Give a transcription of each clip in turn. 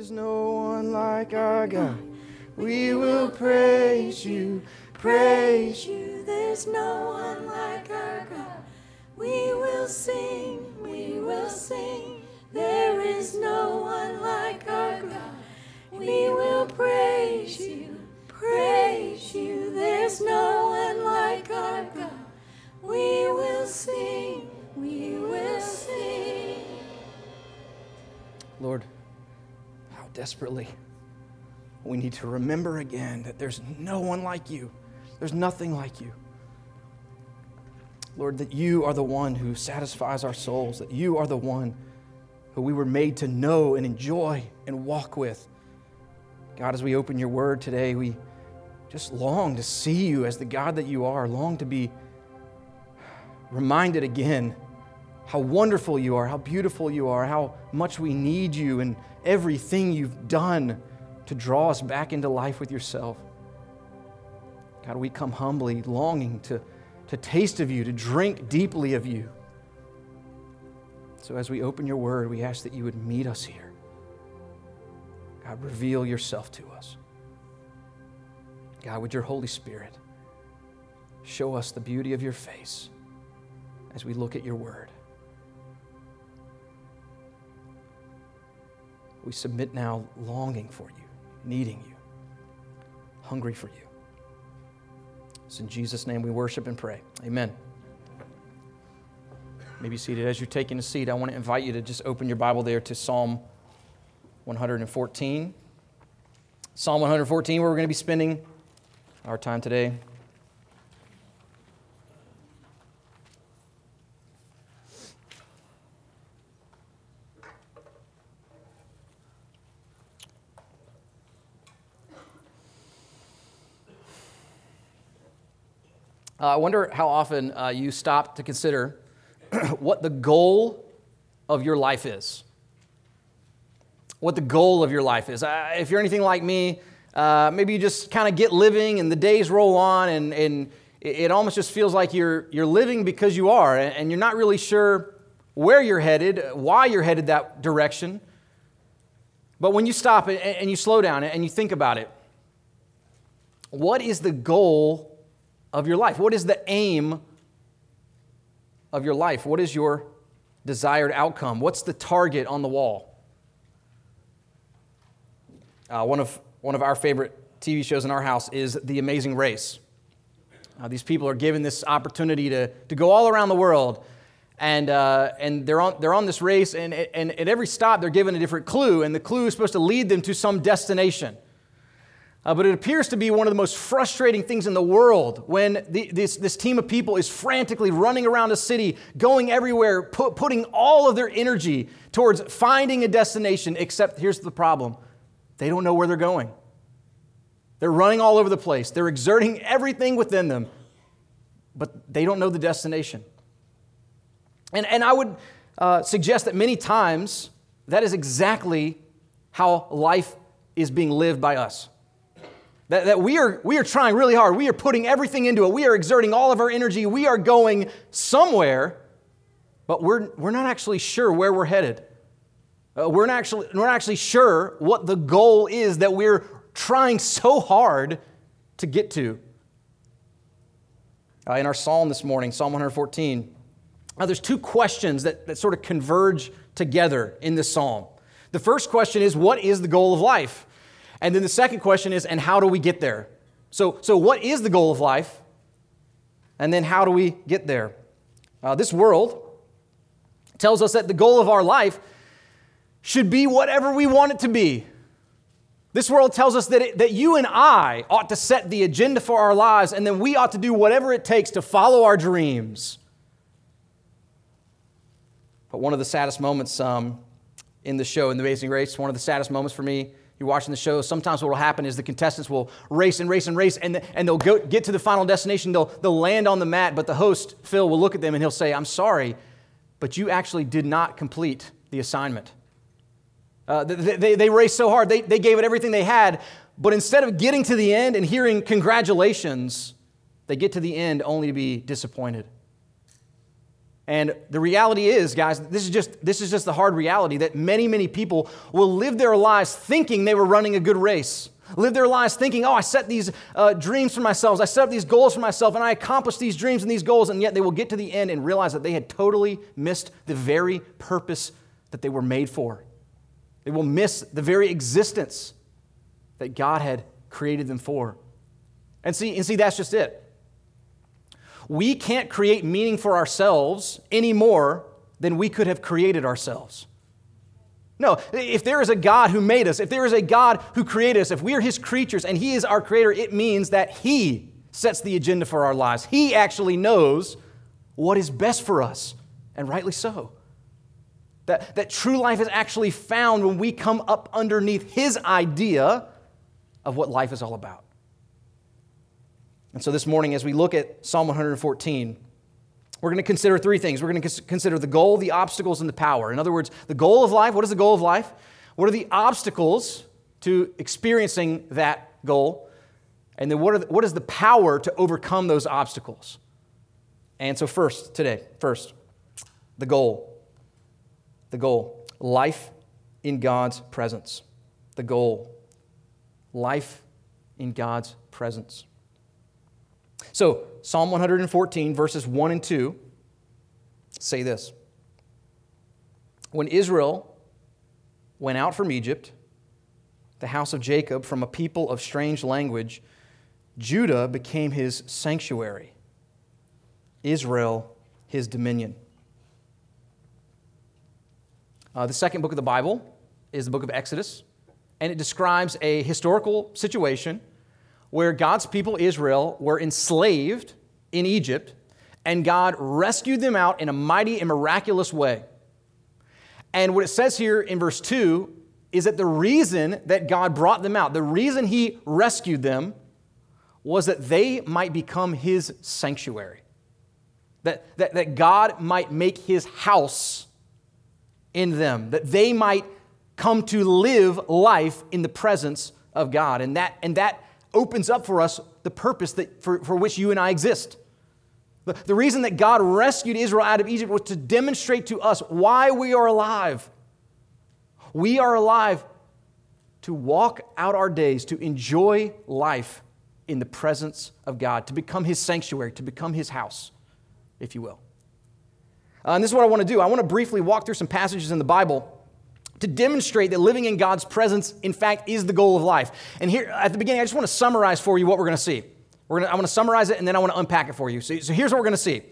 is no one like our God. We will praise you, praise you. There's no one like our God. We will sing, we will sing. There is no one like our God. We will praise you, praise you. There's no one like our God. We will sing, we will sing. Lord, desperately we need to remember again that there's no one like you. There's nothing like you. Lord, that you are the one who satisfies our souls, that you are the one who we were made to know and enjoy and walk with. God, as we open your word today, we just long to see you as the God that you are, long to be reminded again how wonderful you are, how beautiful you are, how much we need you, and everything you've done to draw us back into life with yourself. God, we come humbly, longing to, to taste of you, to drink deeply of you. So as we open your word, we ask that you would meet us here. God, reveal yourself to us. God, with your Holy Spirit, show us the beauty of your face as we look at your word. We submit now, longing for you, needing you, hungry for you. It's in Jesus' name we worship and pray. Amen. Maybe seated. As you're taking a seat, I want to invite you to just open your Bible there to Psalm 114. Psalm 114, where we're going to be spending our time today. Uh, I wonder how often uh, you stop to consider what the goal of your life is. What the goal of your life is. Uh, if you're anything like me, uh, maybe you just kind of get living and the days roll on and, and it almost just feels like you're, you're living because you are and you're not really sure where you're headed, why you're headed that direction. But when you stop and you slow down and you think about it, what is the goal of your life? What is the aim of your life? What is your desired outcome? What's the target on the wall? Uh, one, of, one of our favorite TV shows in our house is The Amazing Race. Uh, these people are given this opportunity to, to go all around the world, and, uh, and they're, on, they're on this race, and, and at every stop, they're given a different clue, and the clue is supposed to lead them to some destination. Uh, but it appears to be one of the most frustrating things in the world when the, this, this team of people is frantically running around a city, going everywhere, put, putting all of their energy towards finding a destination, except here's the problem they don't know where they're going. They're running all over the place, they're exerting everything within them, but they don't know the destination. And, and I would uh, suggest that many times that is exactly how life is being lived by us. That, that we, are, we are trying really hard. We are putting everything into it. We are exerting all of our energy. We are going somewhere, but we're, we're not actually sure where we're headed. Uh, we're, not actually, we're not actually sure what the goal is that we're trying so hard to get to. Uh, in our psalm this morning, Psalm 114, uh, there's two questions that, that sort of converge together in this psalm. The first question is What is the goal of life? And then the second question is, and how do we get there? So, so what is the goal of life? And then how do we get there? Uh, this world tells us that the goal of our life should be whatever we want it to be. This world tells us that, it, that you and I ought to set the agenda for our lives, and then we ought to do whatever it takes to follow our dreams. But one of the saddest moments um, in the show, in The Amazing Race, one of the saddest moments for me you're watching the show, sometimes what will happen is the contestants will race and race and race, and, and they'll go, get to the final destination. They'll, they'll land on the mat, but the host, Phil, will look at them and he'll say, I'm sorry, but you actually did not complete the assignment. Uh, they, they, they raced so hard, they, they gave it everything they had, but instead of getting to the end and hearing congratulations, they get to the end only to be disappointed. And the reality is, guys, this is just this is just the hard reality that many, many people will live their lives thinking they were running a good race. Live their lives thinking, oh, I set these uh, dreams for myself, I set up these goals for myself, and I accomplished these dreams and these goals, and yet they will get to the end and realize that they had totally missed the very purpose that they were made for. They will miss the very existence that God had created them for. And see, and see, that's just it. We can't create meaning for ourselves any more than we could have created ourselves. No, if there is a God who made us, if there is a God who created us, if we are his creatures and he is our creator, it means that he sets the agenda for our lives. He actually knows what is best for us, and rightly so. That, that true life is actually found when we come up underneath his idea of what life is all about. And so this morning, as we look at Psalm 114, we're going to consider three things. We're going to consider the goal, the obstacles, and the power. In other words, the goal of life what is the goal of life? What are the obstacles to experiencing that goal? And then what, the, what is the power to overcome those obstacles? And so, first, today, first, the goal. The goal. Life in God's presence. The goal. Life in God's presence. So, Psalm 114, verses 1 and 2 say this When Israel went out from Egypt, the house of Jacob, from a people of strange language, Judah became his sanctuary, Israel his dominion. Uh, the second book of the Bible is the book of Exodus, and it describes a historical situation where God's people, Israel, were enslaved in Egypt, and God rescued them out in a mighty and miraculous way. And what it says here in verse 2 is that the reason that God brought them out, the reason He rescued them, was that they might become His sanctuary. That, that, that God might make His house in them, that they might come to live life in the presence of God. And that, and that opens up for us the purpose that, for, for which you and I exist. The, the reason that God rescued Israel out of Egypt was to demonstrate to us why we are alive. We are alive to walk out our days, to enjoy life in the presence of God, to become His sanctuary, to become His house, if you will. Uh, and this is what I want to do. I want to briefly walk through some passages in the Bible to demonstrate that living in God's presence, in fact, is the goal of life. And here at the beginning, I just want to summarize for you what we're going to see. We're gonna, I want to summarize it and then I want to unpack it for you. So, so here's what we're going to see.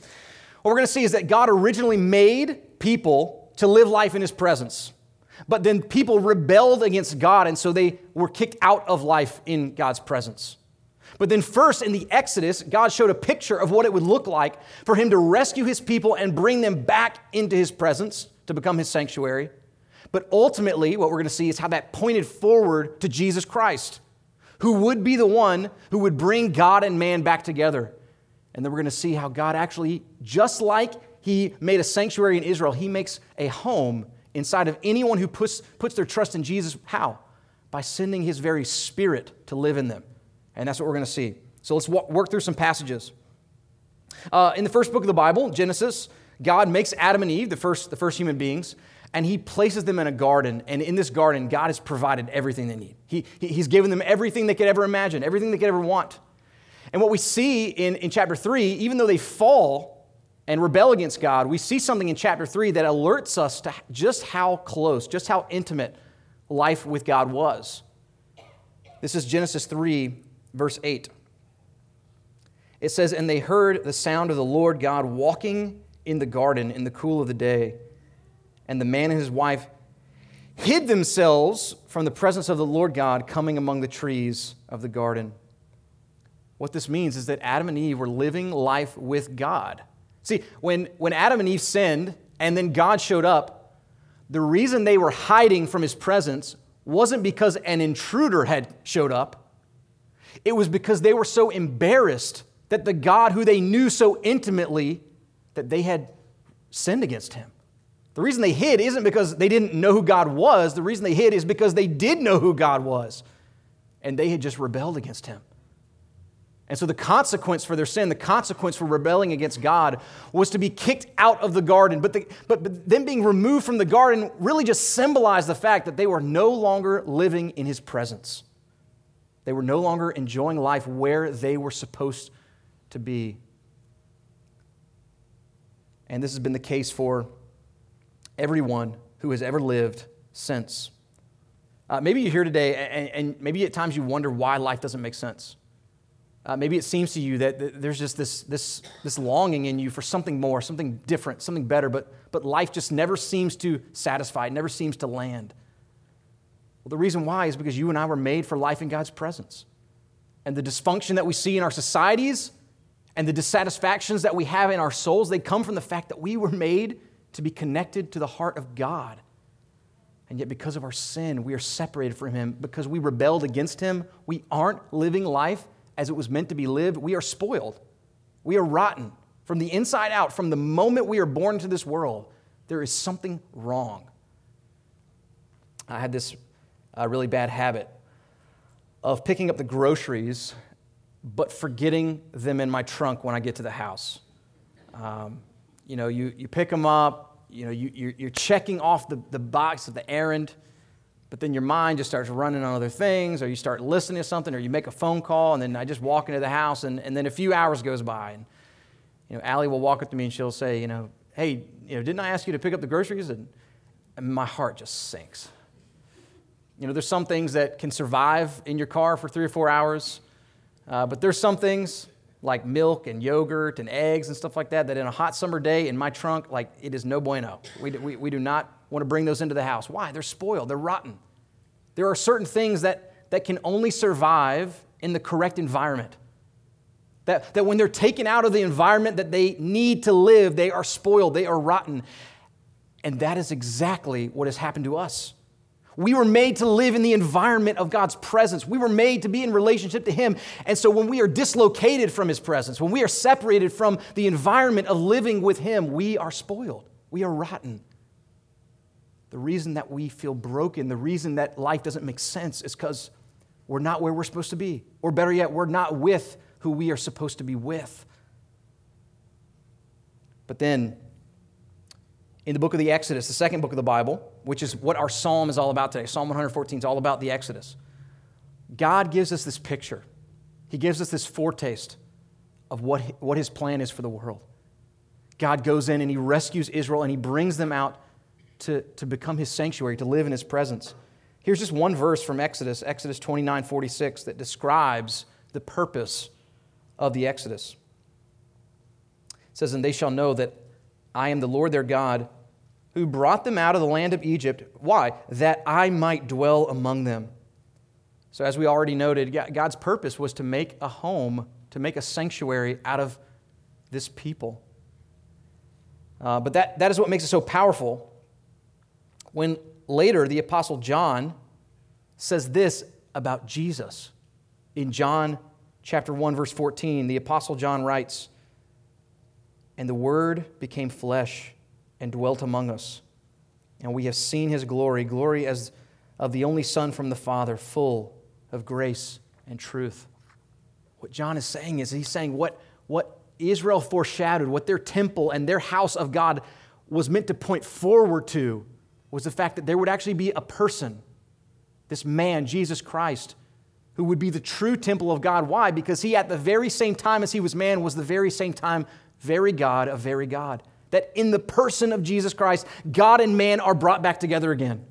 What we're going to see is that God originally made people to live life in His presence. But then people rebelled against God, and so they were kicked out of life in God's presence. But then, first in the Exodus, God showed a picture of what it would look like for Him to rescue His people and bring them back into His presence to become His sanctuary. But ultimately, what we're going to see is how that pointed forward to Jesus Christ, who would be the one who would bring God and man back together. And then we're going to see how God actually, just like He made a sanctuary in Israel, He makes a home inside of anyone who puts, puts their trust in Jesus. How? By sending His very Spirit to live in them. And that's what we're going to see. So let's work through some passages. Uh, in the first book of the Bible, Genesis, God makes Adam and Eve, the first, the first human beings, and he places them in a garden. And in this garden, God has provided everything they need. He, he's given them everything they could ever imagine, everything they could ever want. And what we see in, in chapter 3, even though they fall and rebel against God, we see something in chapter 3 that alerts us to just how close, just how intimate life with God was. This is Genesis 3, verse 8. It says, And they heard the sound of the Lord God walking in the garden in the cool of the day and the man and his wife hid themselves from the presence of the Lord God coming among the trees of the garden. What this means is that Adam and Eve were living life with God. See, when, when Adam and Eve sinned and then God showed up, the reason they were hiding from his presence wasn't because an intruder had showed up. It was because they were so embarrassed that the God who they knew so intimately that they had sinned against him. The reason they hid isn't because they didn't know who God was. The reason they hid is because they did know who God was. And they had just rebelled against him. And so the consequence for their sin, the consequence for rebelling against God, was to be kicked out of the garden. But, the, but, but them being removed from the garden really just symbolized the fact that they were no longer living in His presence. They were no longer enjoying life where they were supposed to be. And this has been the case for everyone who has ever lived since. Uh, maybe you're here today, and, and, maybe at times you wonder why life doesn't make sense. Uh, maybe it seems to you that, that there's just this, this, this longing in you for something more, something different, something better, but, but life just never seems to satisfy, it never seems to land. Well, the reason why is because you and I were made for life in God's presence. And the dysfunction that we see in our societies and the dissatisfactions that we have in our souls, they come from the fact that we were made to be connected to the heart of God. And yet, because of our sin, we are separated from Him. Because we rebelled against Him, we aren't living life as it was meant to be lived. We are spoiled. We are rotten from the inside out. From the moment we are born into this world, there is something wrong. I had this uh, really bad habit of picking up the groceries, but forgetting them in my trunk when I get to the house. Um, you know, you, you pick them up, you know, you, you're, you're checking off the, the box of the errand, but then your mind just starts running on other things, or you start listening to something, or you make a phone call, and then I just walk into the house, and, and then a few hours goes by, and, you know, Allie will walk up to me and she'll say, you know, hey, you know, didn't I ask you to pick up the groceries? And, and my heart just sinks. You know, there's some things that can survive in your car for three or four hours, uh, but there's some things like milk and yogurt and eggs and stuff like that, that in a hot summer day in my trunk, like it is no bueno. We, we, we do not want to bring those into the house. Why? They're spoiled, they're rotten. There are certain things that, that can only survive in the correct environment. That, that when they're taken out of the environment that they need to live, they are spoiled, they are rotten. And that is exactly what has happened to us. We were made to live in the environment of God's presence. We were made to be in relationship to Him. And so when we are dislocated from His presence, when we are separated from the environment of living with Him, we are spoiled. We are rotten. The reason that we feel broken, the reason that life doesn't make sense is because we're not where we're supposed to be. Or better yet, we're not with who we are supposed to be with. But then, in the book of the Exodus, the second book of the Bible, which is what our psalm is all about today. Psalm 114 is all about the Exodus. God gives us this picture, He gives us this foretaste of what, what His plan is for the world. God goes in and He rescues Israel and He brings them out to, to become His sanctuary, to live in His presence. Here's just one verse from Exodus, Exodus 29 46, that describes the purpose of the Exodus. It says, And they shall know that I am the Lord their God who brought them out of the land of Egypt. Why? That I might dwell among them. So, as we already noted, God's purpose was to make a home, to make a sanctuary out of this people. Uh, but that, that is what makes it so powerful. When later the Apostle John says this about Jesus. In John chapter 1, verse 14, the Apostle John writes, And the Word became flesh and dwelt among us. And we have seen his glory, glory as of the only Son from the Father, full of grace and truth. What John is saying is he's saying what, what Israel foreshadowed, what their temple and their house of God was meant to point forward to, was the fact that there would actually be a person, this man, Jesus Christ, who would be the true temple of God. Why? Because he, at the very same time as he was man, was the very same time very God of very God that in the person of Jesus Christ, God and man are brought back together again.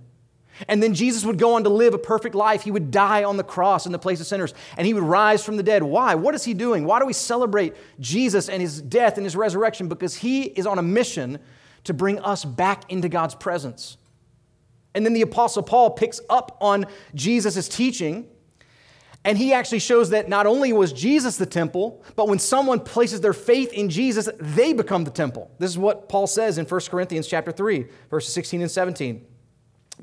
And then Jesus would go on to live a perfect life. He would die on the cross in the place of sinners, and he would rise from the dead. Why? What is he doing? Why do we celebrate Jesus and his death and his resurrection? Because he is on a mission to bring us back into God's presence. And then the Apostle Paul picks up on Jesus' teaching and he actually shows that not only was Jesus the temple, but when someone places their faith in Jesus, they become the temple. This is what Paul says in 1 Corinthians chapter 3, verses 16 and 17.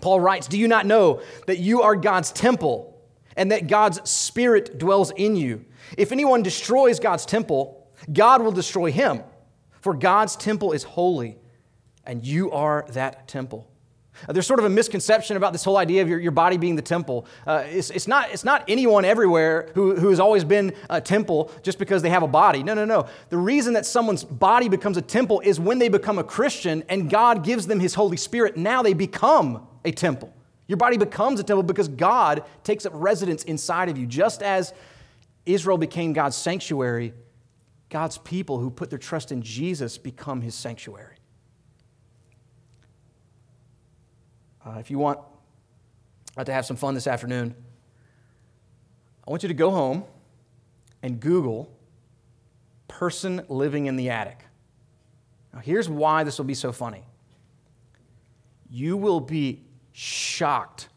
Paul writes, "Do you not know that you are God's temple and that God's spirit dwells in you? If anyone destroys God's temple, God will destroy him, for God's temple is holy, and you are that temple." Uh, there's sort of a misconception about this whole idea of your, your body being the temple. Uh, it's, it's, not, it's not anyone everywhere who, who has always been a temple just because they have a body. No, no, no. The reason that someone's body becomes a temple is when they become a Christian and God gives them His Holy Spirit. Now they become a temple. Your body becomes a temple because God takes up residence inside of you. Just as Israel became God's sanctuary, God's people who put their trust in Jesus become His sanctuary. Uh, if you want uh, to have some fun this afternoon, I want you to go home and Google person living in the attic. Now, here's why this will be so funny. You will be shocked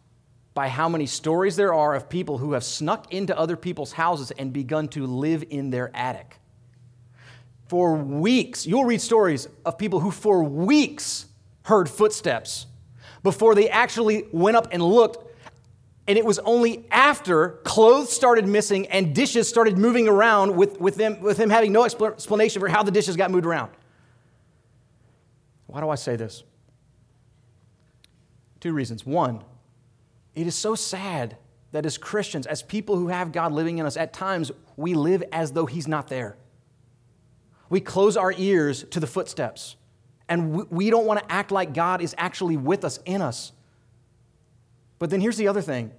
by how many stories there are of people who have snuck into other people's houses and begun to live in their attic. For weeks, you'll read stories of people who, for weeks, heard footsteps before they actually went up and looked. And it was only after clothes started missing and dishes started moving around with, with, them, with him having no explanation for how the dishes got moved around. Why do I say this? Two reasons. One, it is so sad that as Christians, as people who have God living in us, at times we live as though He's not there. We close our ears to the footsteps. And we don't want to act like God is actually with us, in us. But then here's the other thing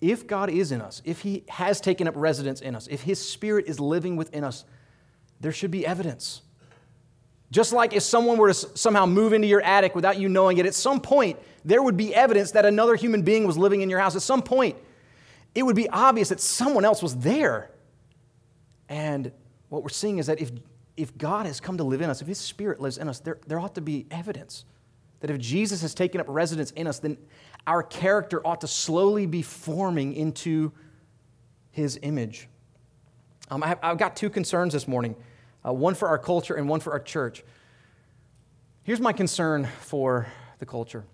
if God is in us, if He has taken up residence in us, if His Spirit is living within us, there should be evidence. Just like if someone were to somehow move into your attic without you knowing it, at some point, there would be evidence that another human being was living in your house. At some point, it would be obvious that someone else was there. And what we're seeing is that if if God has come to live in us, if His Spirit lives in us, there, there ought to be evidence that if Jesus has taken up residence in us, then our character ought to slowly be forming into His image. Um, I have, I've got two concerns this morning uh, one for our culture and one for our church. Here's my concern for the culture.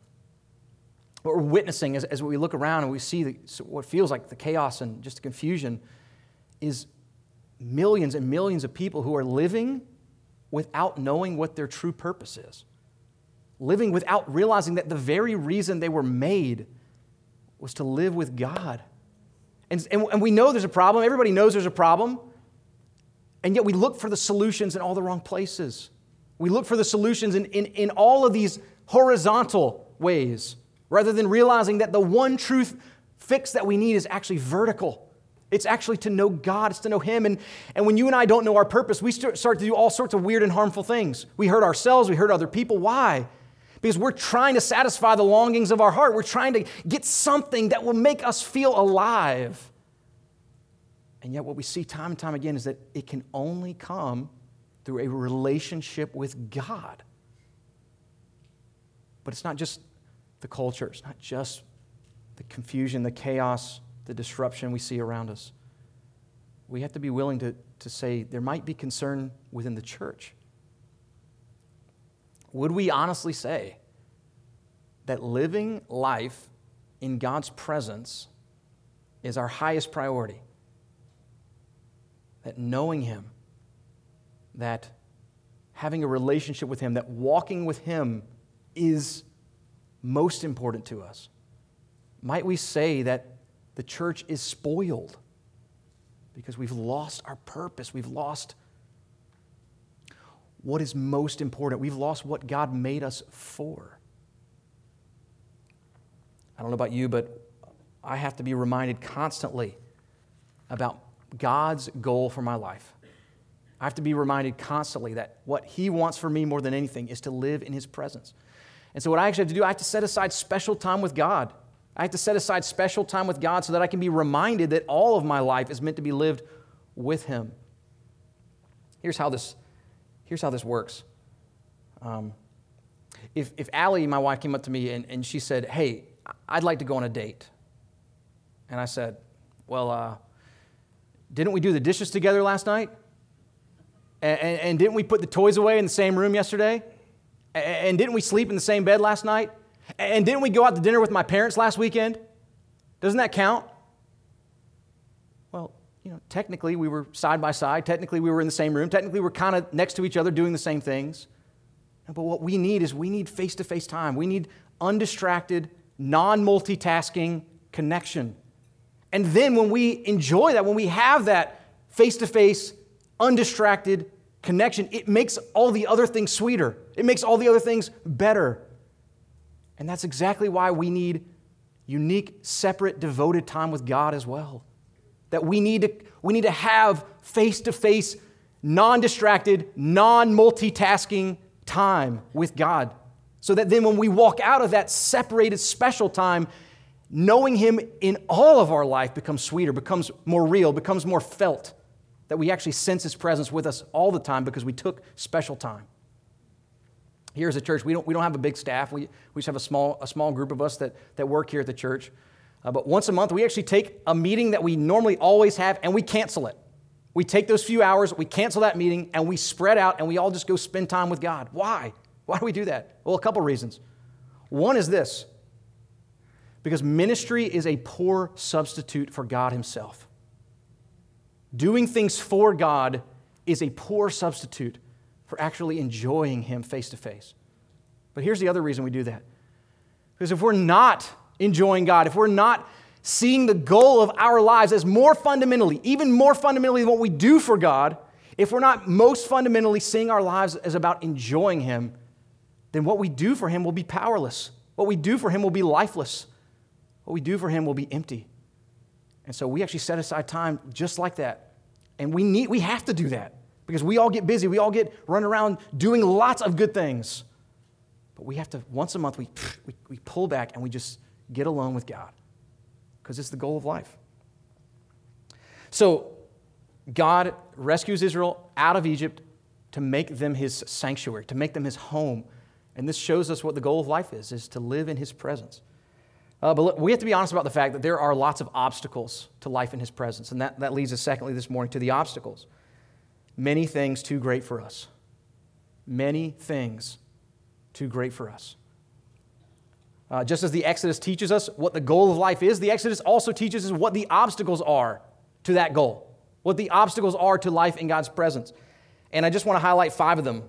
What we're witnessing as, as we look around and we see the, what feels like the chaos and just the confusion is millions and millions of people who are living without knowing what their true purpose is, living without realizing that the very reason they were made was to live with God. And, and, and we know there's a problem, everybody knows there's a problem, and yet we look for the solutions in all the wrong places. We look for the solutions in, in, in all of these horizontal ways rather than realizing that the one truth fix that we need is actually vertical. It's actually to know God, it's to know Him. And, and when you and I don't know our purpose, we start to do all sorts of weird and harmful things. We hurt ourselves, we hurt other people. Why? Because we're trying to satisfy the longings of our heart. We're trying to get something that will make us feel alive. And yet, what we see time and time again is that it can only come through a relationship with God. But it's not just the culture, it's not just the confusion, the chaos the disruption we see around us. We have to be willing to, to say there might be concern within the church. Would we honestly say that living life in God's presence is our highest priority? That knowing Him, that having a relationship with Him, that walking with Him is most important to us? Might we say that the church is spoiled because we've lost our purpose. We've lost what is most important. We've lost what God made us for. I don't know about you, but I have to be reminded constantly about God's goal for my life. I have to be reminded constantly that what He wants for me more than anything is to live in His presence. And so, what I actually have to do, I have to set aside special time with God. I have to set aside special time with God so that I can be reminded that all of my life is meant to be lived with Him. Here's how this, here's how this works. Um, if, if Allie, my wife, came up to me and, and she said, Hey, I'd like to go on a date. And I said, Well, uh, didn't we do the dishes together last night? And, and, and, didn't we put the toys away in the same room yesterday? And, and didn't we sleep in the same bed last night? And didn't we go out to dinner with my parents last weekend? Doesn't that count? Well, you know, technically we were side by side. Technically we were in the same room. Technically we're kind of next to each other doing the same things. But what we need is we need face to face time. We need undistracted, non multitasking connection. And then when we enjoy that, when we have that face to face, undistracted connection, it makes all the other things sweeter. It makes all the other things better. And that's exactly why we need unique, separate, devoted time with God as well. That we need to, we need to have face to face, non distracted, non multitasking time with God. So that then when we walk out of that separated, special time, knowing Him in all of our life becomes sweeter, becomes more real, becomes more felt. That we actually sense His presence with us all the time because we took special time. Here as a church, we don't, we don't have a big staff. We, we just have a small, a small group of us that, that work here at the church. Uh, but once a month, we actually take a meeting that we normally always have and we cancel it. We take those few hours, we cancel that meeting, and we spread out and we all just go spend time with God. Why? Why do we do that? Well, a couple reasons. One is this because ministry is a poor substitute for God Himself. Doing things for God is a poor substitute for actually enjoying Him face to face. But here's the other reason we do that. Because if we're not enjoying God, if we're not seeing the goal of our lives as more fundamentally, even more fundamentally than what we do for God, if we're not most fundamentally seeing our lives as about enjoying Him, then what we do for Him will be powerless. What we do for Him will be lifeless. What we do for Him will be empty. And so we actually set aside time just like that. And we, need, we have to do that because we all get busy. We all get run around doing lots of good things. But we have to, once a month, we, we, we pull back and we just get alone with God because it's the goal of life. So, God rescues Israel out of Egypt to make them his sanctuary, to make them his home. And this shows us what the goal of life is, is to live in his presence. Uh, but look, we have to be honest about the fact that there are lots of obstacles to life in his presence. And that, that leads us, secondly, this morning to the obstacles many things too great for us. Many things too great for us. Uh, just as the Exodus teaches us what the goal of life is, the Exodus also teaches us what the obstacles are to that goal, what the obstacles are to life in God's presence. And I just want to highlight five of them.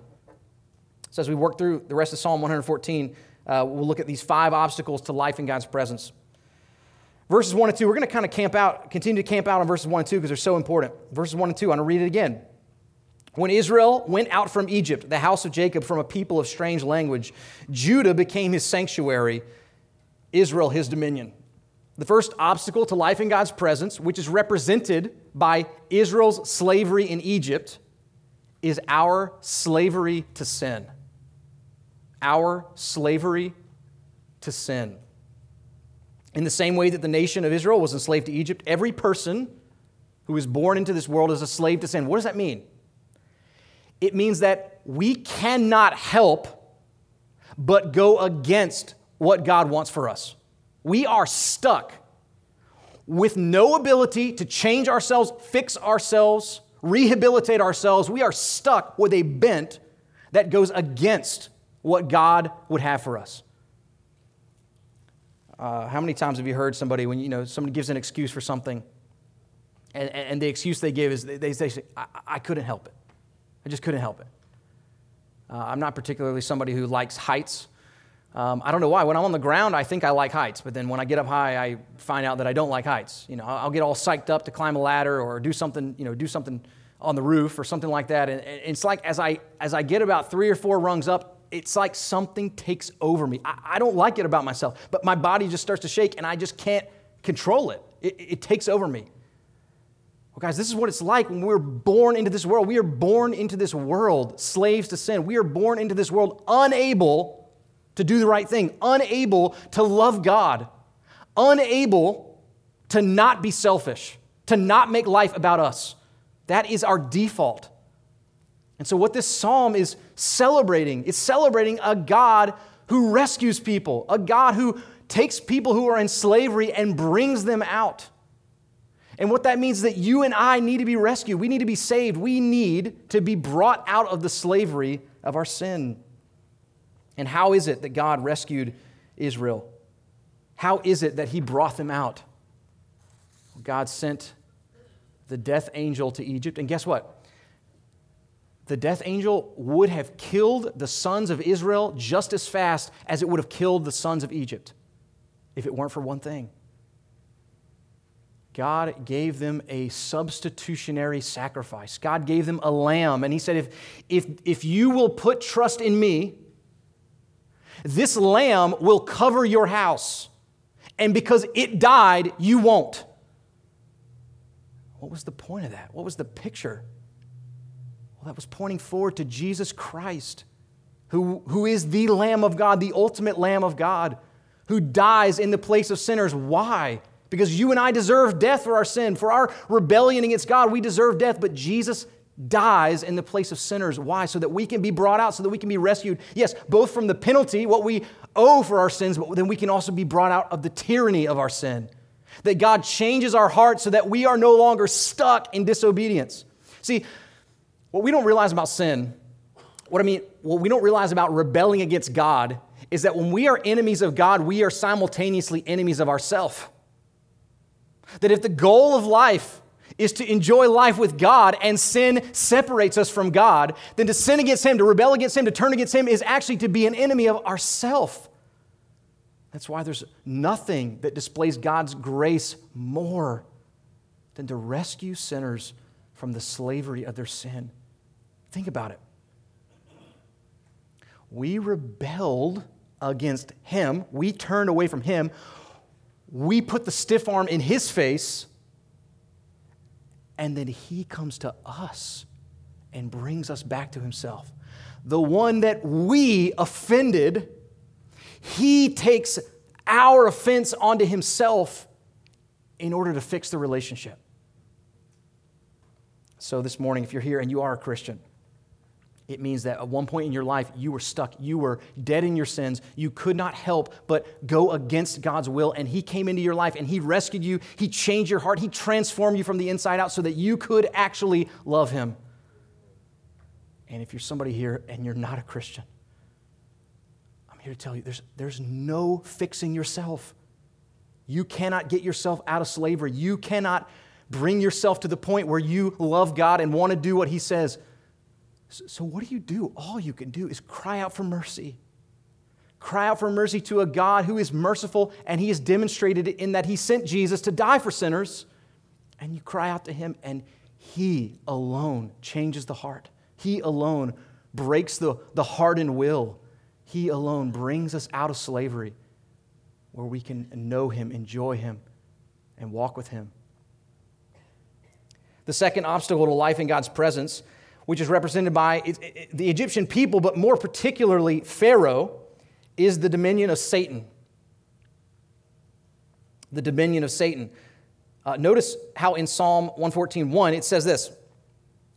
So as we work through the rest of Psalm 114, uh, we'll look at these five obstacles to life in God's presence. Verses 1 and 2, we're going to kind of camp out, continue to camp out on verses 1 and 2 because they're so important. Verses 1 and 2, I'm going to read it again. When Israel went out from Egypt, the house of Jacob from a people of strange language, Judah became his sanctuary, Israel his dominion. The first obstacle to life in God's presence, which is represented by Israel's slavery in Egypt, is our slavery to sin. Our slavery to sin. In the same way that the nation of Israel was enslaved to Egypt, every person who is born into this world is a slave to sin. What does that mean? It means that we cannot help but go against what God wants for us. We are stuck with no ability to change ourselves, fix ourselves, rehabilitate ourselves. We are stuck with a bent that goes against what God would have for us. Uh, how many times have you heard somebody when you know somebody gives an excuse for something, and, and the excuse they give is they, they say, I, I couldn't help it. I just couldn't help it. Uh, I'm not particularly somebody who likes heights. Um, I don't know why. When I'm on the ground, I think I like heights, but then when I get up high, I find out that I don't like heights. You know, I'll get all psyched up to climb a ladder or do something, you know, do something on the roof or something like that. And it's like as I as I get about three or four rungs up, it's like something takes over me. I, I don't like it about myself, but my body just starts to shake and I just can't control it. It, it takes over me. Well, guys, this is what it's like when we're born into this world. We are born into this world slaves to sin. We are born into this world unable to do the right thing, unable to love God, unable to not be selfish, to not make life about us. That is our default. And so, what this psalm is celebrating, it's celebrating a God who rescues people, a God who takes people who are in slavery and brings them out. And what that means is that you and I need to be rescued. We need to be saved. We need to be brought out of the slavery of our sin. And how is it that God rescued Israel? How is it that He brought them out? God sent the death angel to Egypt. And guess what? the death angel would have killed the sons of Israel just as fast as it would have killed the sons of Egypt if it weren't for one thing. God gave them a substitutionary sacrifice. God gave them a lamb. And He said, if, if, if you will put trust in me, this lamb will cover your house. And because it died, you won't. What was the point of that? What was the picture? Well, that was pointing forward to Jesus Christ, who, who is the Lamb of God, the ultimate Lamb of God, who dies in the place of sinners. Why? Because you and I deserve death for our sin. For our rebellion against God, we deserve death, but Jesus dies in the place of sinners. Why? So that we can be brought out, so that we can be rescued. Yes, both from the penalty, what we owe for our sins, but then we can also be brought out of the tyranny of our sin. That God changes our hearts so that we are no longer stuck in disobedience. See, what we don't realize about sin, what I mean, what we don't realize about rebelling against God is that when we are enemies of God, we are simultaneously enemies of ourselves. That if the goal of life is to enjoy life with God and sin separates us from God, then to sin against Him, to rebel against Him, to turn against Him is actually to be an enemy of ourself. That's why there's nothing that displays God's grace more than to rescue sinners from the slavery of their sin. Think about it. We rebelled against Him, we turned away from Him, we put the stiff arm in His face, and then He comes to us and brings us back to Himself. The one that we offended, He takes our offense onto Himself in order to fix the relationship. So, this morning, if you're here and you are a Christian, it means that at one point in your life, you were stuck. You were dead in your sins. You could not help but go against God's will. And He came into your life and He rescued you. He changed your heart. He transformed you from the inside out so that you could actually love Him. And if you're somebody here and you're not a Christian, I'm here to tell you there's, there's no fixing yourself. You cannot get yourself out of slavery. You cannot bring yourself to the point where you love God and want to do what He says. So, what do you do? All you can do is cry out for mercy. Cry out for mercy to a God who is merciful, and He has demonstrated it in that He sent Jesus to die for sinners. And you cry out to Him, and He alone changes the heart. He alone breaks the, the hardened will. He alone brings us out of slavery where we can know Him, enjoy Him, and walk with Him. The second obstacle to life in God's presence which is represented by the Egyptian people, but more particularly Pharaoh, is the dominion of Satan. The dominion of Satan. Uh, notice how in Psalm 114.1 it says this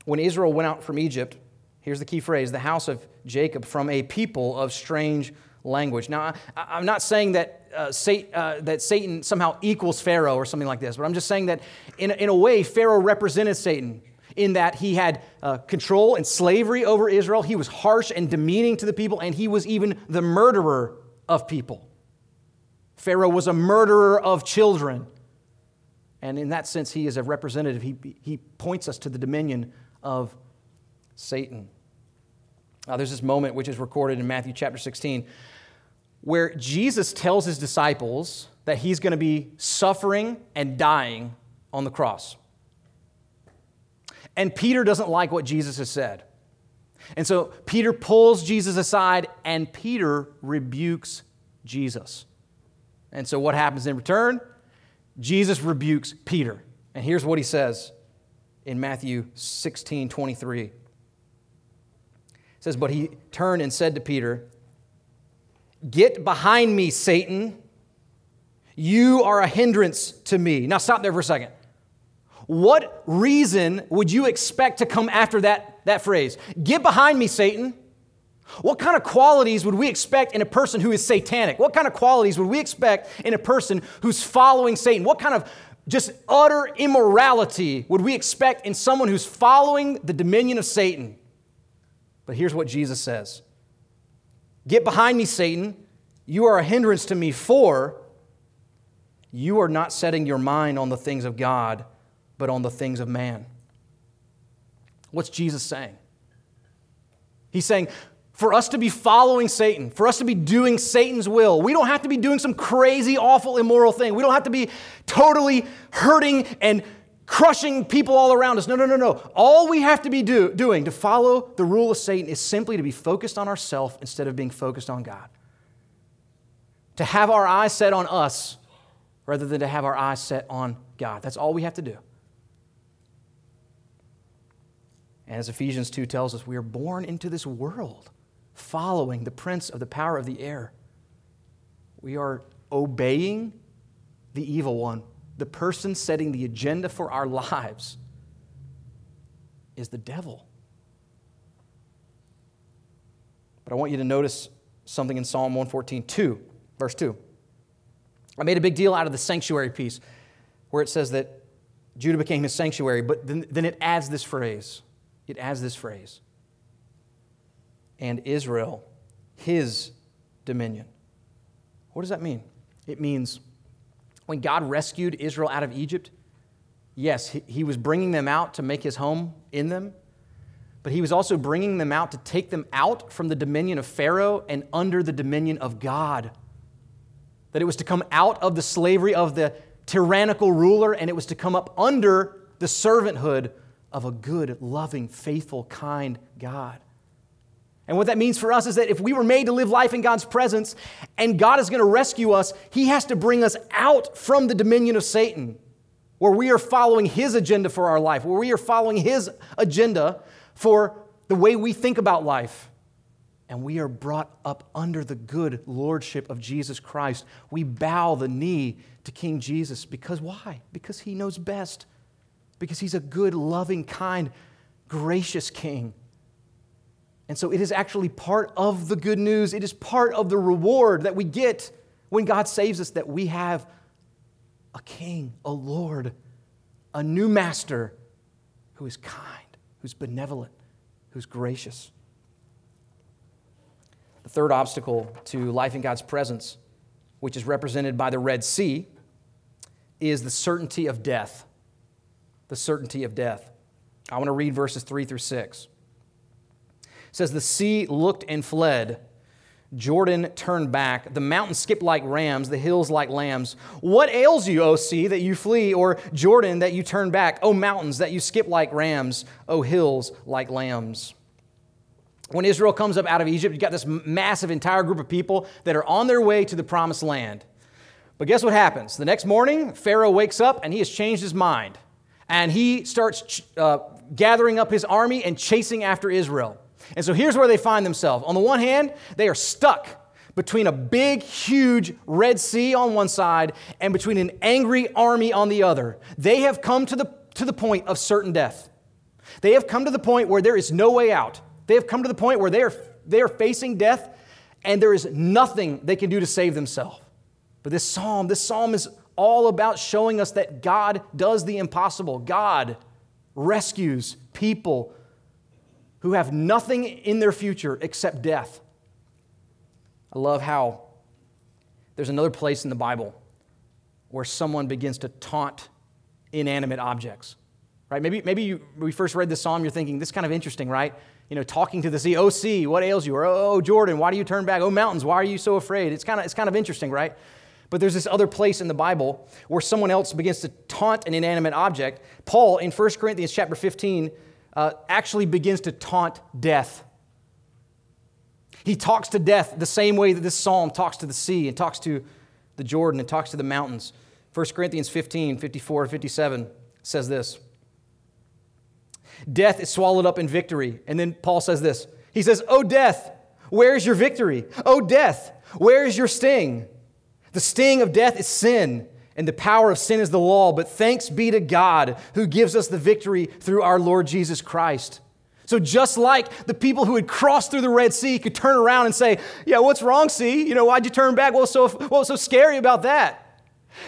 When Israel went out from Egypt, here's the key phrase the house of Jacob from a people of strange language. Now, I, am not saying that, uh, Satan, uh, that Satan somehow equals Pharaoh or something like this, but I'm just saying that in, in a way, Pharaoh represented Satan in that he had uh, control and slavery over Israel. He was harsh and demeaning to the people, and he was even the murderer of people. Pharaoh was a murderer of children. And in that sense, he is a representative. He, he points us to the dominion of Satan. Now, there's this moment which is recorded in Matthew chapter 16 where Jesus tells his disciples that he's going to be suffering and dying on the cross. And Peter doesn't like what Jesus has said. And so Peter pulls Jesus aside, and Peter rebukes Jesus. And so what happens in return? Jesus rebukes Peter. And here's what he says in Matthew 16 23. It says, But he turned and said to Peter, Get behind me, Satan. You are a hindrance to me. Now stop there for a second what reason would you expect to come after that, that phrase? Get behind me, Satan. What kind of qualities would we expect in a person who is satanic? What kind of qualities would we expect in a person who's following Satan? What kind of just utter immorality would we expect in someone who's following the dominion of Satan? But here's what Jesus says Get behind me, Satan. You are a hindrance to me, for you are not setting your mind on the things of God but on the things of man. What's Jesus saying? He's saying, for us to be following Satan, for us to be doing Satan's will, we don't have to be doing some crazy, awful, immoral thing. We don't have to be totally hurting and crushing people all around us. No, no, no, no. All we have to be do, doing to follow the rule of Satan is simply to be focused on ourselves instead of being focused on God. To have our eyes set on us rather than to have our eyes set on God. That's all we have to do. And as Ephesians 2 tells us, we are born into this world following the prince of the power of the air. We are obeying the evil one the person setting the agenda for our lives is the devil. But I want you to notice something in Psalm 114, 2, verse 2. I made a big deal out of the sanctuary piece where it says that Judah became his sanctuary, but then, then it adds this phrase. It adds this phrase. And Israel, his dominion. What does that mean? It means when God rescued Israel out of Egypt, yes, he, he was bringing them out to make his home in them, but he was also bringing them out to take them out from the dominion of Pharaoh and under the dominion of God. That it was to come out of the slavery of the tyrannical ruler and it was to come up under the servanthood of a good, loving, faithful, kind God. And what that means for us is that if we were made to live life in God's presence and God is going to rescue us, He has to bring us out from the dominion of Satan, where we are following His agenda for our life, where we are following His agenda for the way we think about life. And we are brought up under the good lordship of Jesus Christ. We bow the knee to King Jesus because why? Because He knows best. Because He's a good, loving, kind, gracious King. And so it is actually part of the good news. It is part of the reward that we get when God saves us that we have a king, a Lord, a new master who is kind, who's benevolent, who's gracious. The third obstacle to life in God's presence, which is represented by the Red Sea, is the certainty of death. The certainty of death. I want to read verses 3 through 6 It says, The sea looked and fled. Jordan turned back. The mountains skipped like rams, the hills like lambs. What ails you, O sea, that you flee, or Jordan, that you turn back? O mountains, that you skip like rams, O hills like lambs? When Israel comes up out of Egypt, you've got this massive entire group of people that are on their way to the promised land. But guess what happens? The next morning, Pharaoh wakes up and he has changed his mind. And he starts uh, gathering up his army and chasing after Israel. And so here's where they find themselves. On the one hand, they are stuck between a big, huge Red Sea on one side and between an angry army on the other. They have come to the, to the point of certain death. They have come to the point where there is no way out. They have come to the point where they are, they are facing death and there is nothing they can do to save themselves. But this psalm, this psalm is all about showing us that God does the impossible. God rescues people who have nothing in their future except death. I love how there's another place in the Bible where someone begins to taunt inanimate objects. Right? Maybe, maybe you, we first read this psalm, you're thinking, this is kind of interesting, right? You know, talking to the sea, oh, sea, what ails you? Or, oh, Jordan, why do you turn back? Oh, mountains, why are you so afraid? It's kind of, it's kind of interesting, right? But there's this other place in the Bible where someone else begins to taunt an inanimate object. Paul, in 1 Corinthians chapter 15, uh, actually begins to taunt death. He talks to death the same way that this psalm talks to the sea and talks to the Jordan and talks to the mountains. 1 Corinthians 15, 54 57 says this Death is swallowed up in victory. And then Paul says this He says, Oh, death, where is your victory? Oh, death, where is your sting? The sting of death is sin and the power of sin is the law, but thanks be to God who gives us the victory through our Lord Jesus Christ. So, just like the people who had crossed through the Red Sea could turn around and say, Yeah, what's wrong, sea? You know, why'd you turn back? What was so, what was so scary about that?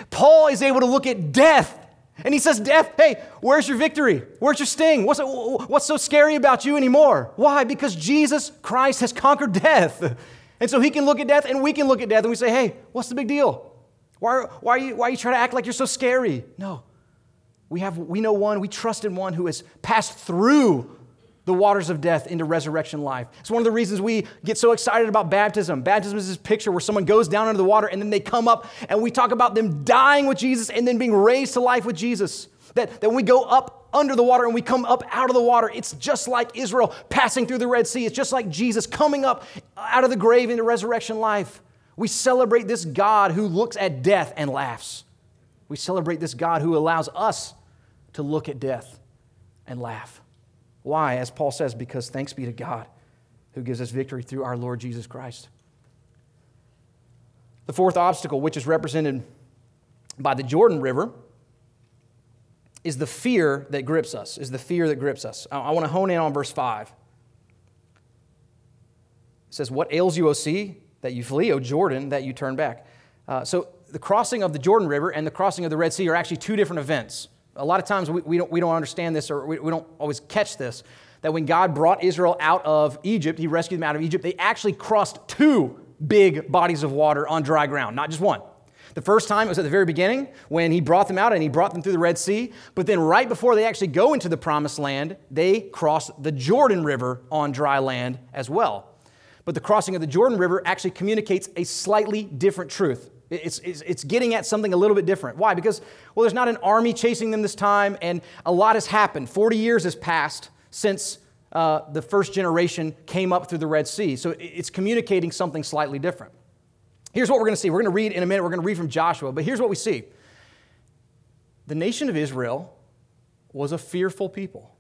Paul is able to look at death and he says, Death, hey, where's your victory? Where's your sting? What's, what's so scary about you anymore? Why? Because Jesus Christ has conquered death. And so he can look at death and we can look at death and we say, Hey, what's the big deal? Why, why, are you, why are you trying to act like you're so scary? No. We, have, we know one, we trust in one who has passed through the waters of death into resurrection life. It's one of the reasons we get so excited about baptism. Baptism is this picture where someone goes down into the water and then they come up and we talk about them dying with Jesus and then being raised to life with Jesus. That, that when we go up under the water and we come up out of the water, it's just like Israel passing through the Red Sea. It's just like Jesus coming up out of the grave into resurrection life. We celebrate this God who looks at death and laughs. We celebrate this God who allows us to look at death and laugh. Why? As Paul says, because thanks be to God who gives us victory through our Lord Jesus Christ. The fourth obstacle, which is represented by the Jordan River, is the fear that grips us, is the fear that grips us. I, I want to hone in on verse 5. It says, What ails you, O sea, that you flee, O Jordan, that you turn back? Uh, so the crossing of the Jordan River and the crossing of the Red Sea are actually two different events a lot of times we, we, don't, we don't understand this or we, we don't always catch this that when God brought Israel out of Egypt, He rescued them out of Egypt, they actually crossed two big bodies of water on dry ground, not just one. The first time it was at the very beginning when he brought them out and he brought them through the Red Sea. But then, right before they actually go into the promised land, they cross the Jordan River on dry land as well. But the crossing of the Jordan River actually communicates a slightly different truth. It's, it's, it's, getting at something a little bit different. Why? Because, well, there's not an army chasing them this time, and a lot has happened. 40 years has passed since uh, the first generation came up through the Red Sea. So it's communicating something slightly different. Here's what we're going to see. We're going to read in a minute, we're going to read from Joshua, but here's what we see the nation of Israel was a fearful people.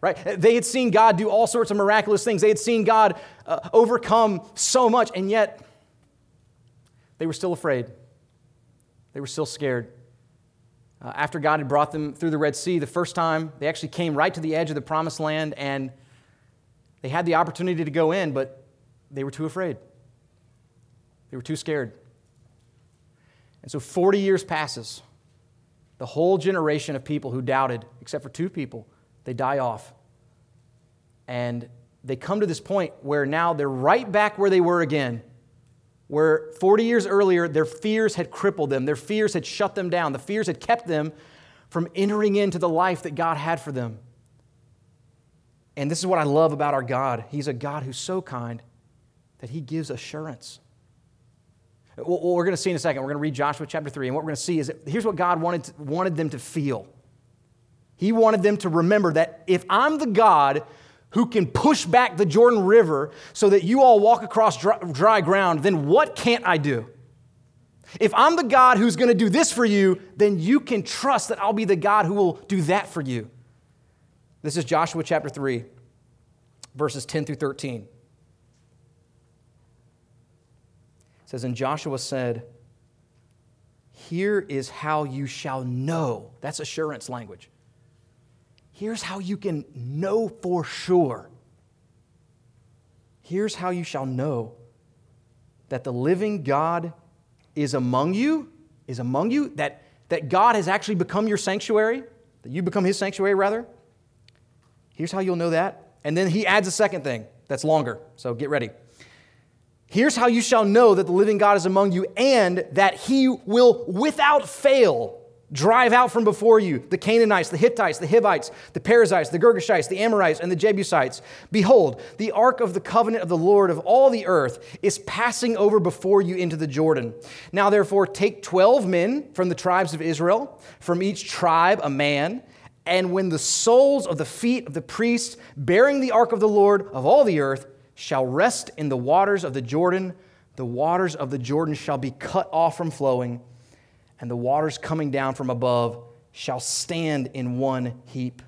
Right? They had seen God do all sorts of miraculous things. They had seen God uh, overcome so much, and yet they were still afraid. They were still scared. Uh, after God had brought them through the Red Sea the first time, they actually came right to the edge of the promised land and they had the opportunity to go in, but they were too afraid. They were too scared. And so 40 years passes. The whole generation of people who doubted, except for two people, they die off. And they come to this point where now they're right back where they were again where 40 years earlier their fears had crippled them, their fears had shut them down, the fears had kept them from entering into the life that God had for them. And this is what I love about our God. He's a God who's so kind that he gives assurance. What we're going to see in a second, we're going to read Joshua chapter 3, and what we're going to see is that here's what God wanted, to, wanted them to feel. He wanted them to remember that if I'm the God who can push back the Jordan River so that you all walk across dry, dry ground, then what can't I do? If I'm the God who's going to do this for you, then you can trust that I'll be the God who will do that for you. This is Joshua chapter 3, verses 10 through 13. It says, And Joshua said, Here is how you shall know. That's assurance language. Here's how you can know for sure. Here's how you shall know that the living God is among you, is among you, that, that God has actually become your sanctuary, that you become his sanctuary, rather. Here's how you'll know that. And then he adds a second thing that's longer, so get ready. Here's how you shall know that the living God is among you and that he will without fail Drive out from before you the Canaanites, the Hittites, the Hivites, the Perizzites, the Girgashites, the Amorites, and the Jebusites. Behold, the ark of the covenant of the Lord of all the earth is passing over before you into the Jordan. Now, therefore, take 12 men from the tribes of Israel, from each tribe a man. And when the soles of the feet of the priests bearing the ark of the Lord of all the earth shall rest in the waters of the Jordan, the waters of the Jordan shall be cut off from flowing and the waters coming down from above shall stand in one heap.